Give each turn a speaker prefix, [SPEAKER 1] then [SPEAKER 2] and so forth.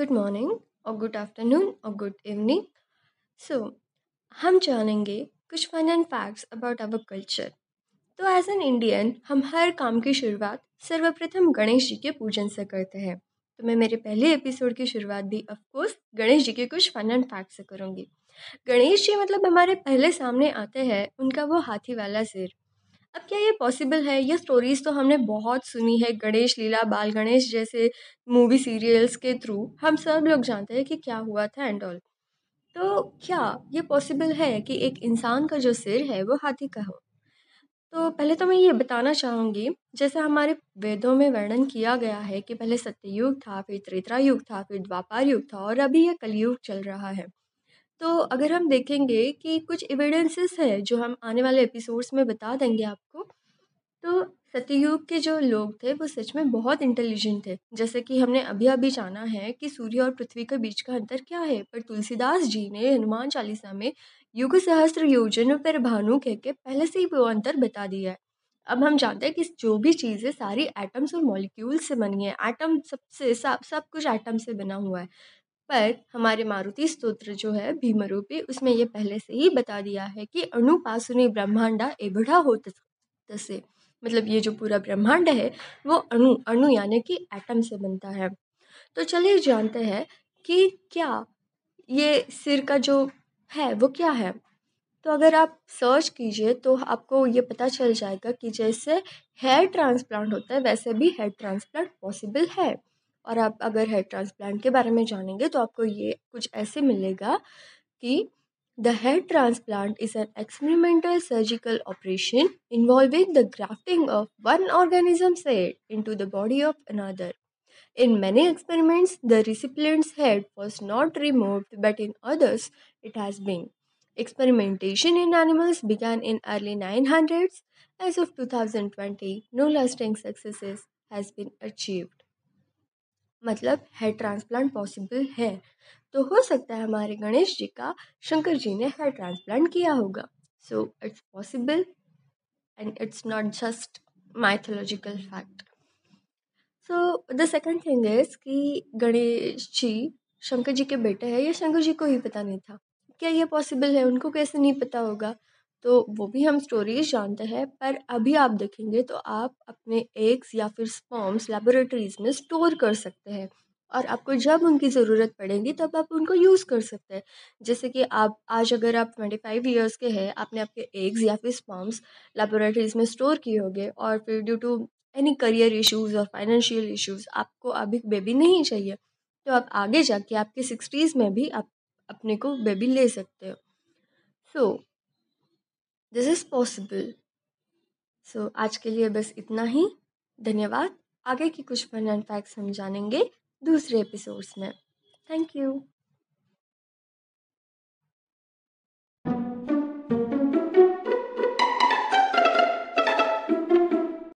[SPEAKER 1] Good morning और good afternoon और good evening so हम जानेंगे कुछ fun and facts about our culture तो एज एन इंडियन हम हर काम की शुरुआत सर्वप्रथम गणेश जी के पूजन से करते हैं। तो मैं मेरे पहले एपिसोड की शुरुआत भी ऑफकोर्स गणेश जी के कुछ फन एंड फैक्ट से करूँगी। गणेश जी मतलब हमारे पहले सामने आते हैं, उनका वो हाथी वाला सिर अब क्या ये पॉसिबल है? ये स्टोरीज़ तो हमने बहुत सुनी है, गणेश लीला, बाल गणेश जैसे मूवी सीरियल्स के थ्रू हम सब लोग जानते हैं कि क्या हुआ था एंड ऑल तो क्या ये पॉसिबल है कि एक इंसान का जो सिर है वो हाथी का हो? तो पहले तो मैं ये बताना चाहूँगी, जैसे हमारे वेदों में वर्णन किया गया है कि पहले सत्ययुग था, फिर त्रेता युग था, फिर द्वापार युग था और अभी ये कलयुग चल रहा है। तो अगर हम देखेंगे कि कुछ एविडेंसेस है जो हम आने वाले एपिसोड्स में बता देंगे आपको तो सत्ययुग के जो लोग थे वो सच में बहुत इंटेलिजेंट थे। जैसे कि हमने अभी अभी जाना है कि सूर्य और पृथ्वी के बीच का अंतर क्या है, पर तुलसीदास जी ने हनुमान चालीसा में युग सहस्त्र योजन पर भानु कह के पहले से ही वो अंतर बता दिया है। अब हम जानते हैं कि जो भी चीज़ें सारी एटम्स और मॉलिक्यूल्स से बनी है एटम सबसे सब सब कुछ एटम से बना हुआ है। पर हमारे मारुति स्तोत्र जो है, भीमरूपी, उसमें ये पहले से ही बता दिया है कि अणुपासुनी ब्रह्मांडा एबढ़ा हो तसे मतलब ये जो पूरा ब्रह्मांड है, वो अणु अणु यानी कि एटम से बनता है। तो चलिए जानते हैं कि क्या ये सिर का जो है, वो क्या है? तो अगर आप सर्च कीजिए तो आपको ये पता चल जाएगा कि जैसे हेयर ट्रांसप्लांट होता है, वैसे भी हेयर ट्रांसप्लांट पॉसिबल है। और आप अगर हेयर ट्रांसप्लांट के बारे में जानेंगे तो आपको ये कुछ ऐसे मिलेगा कि the hair transplant is an experimental surgical operation involving the grafting of one organism से into the body of another. In many experiments, the recipient's head was not remove but in others it has been. Experimentation in animals began in early nine hundred as of two thousand twenty, no lasting success has been achieved. मतलब hair transplant possible है। तो हो सकता है हमारे गणेश जी का, शंकर जी ने hair transplant किया होगा। So it's possible and it's not just mythological fact so the second thing is कि गणेश जी, शंकर जी के बेटे हैं, ये शंकर जी को ही पता नहीं था। क्या ये पॉसिबल है? उनको कैसे नहीं पता होगा? तो वो भी हम स्टोरीज जानते हैं, पर अभी आप देखेंगे तो आप अपने एग्स या फिर स्पॉम्स लेबोरेटरीज में स्टोर कर सकते हैं। और आपको जब उनकी ज़रूरत पड़ेगी, तब आप उनको यूज़ कर सकते हैं। जैसे कि आप, आज अगर आप ट्वेंटी फाइव ईयर्स के हैं, आपने आपके एग्स या फिर स्पॉम्स लेबोरेटरीज में स्टोर किए होंगे और फिर due to any career issues और फाइनेंशियल इश्यूज़ आपको अभी बेबी नहीं चाहिए तो आप आगे जाके आपके सिक्सटीज़ में भी आप अपने को बेबी ले सकते हो। So this is possible so आज के लिए बस इतना ही। धन्यवाद। आगे की कुछ फन एंड फैक्ट्स हम जानेंगे दूसरे एपिसोड्स में। Thank you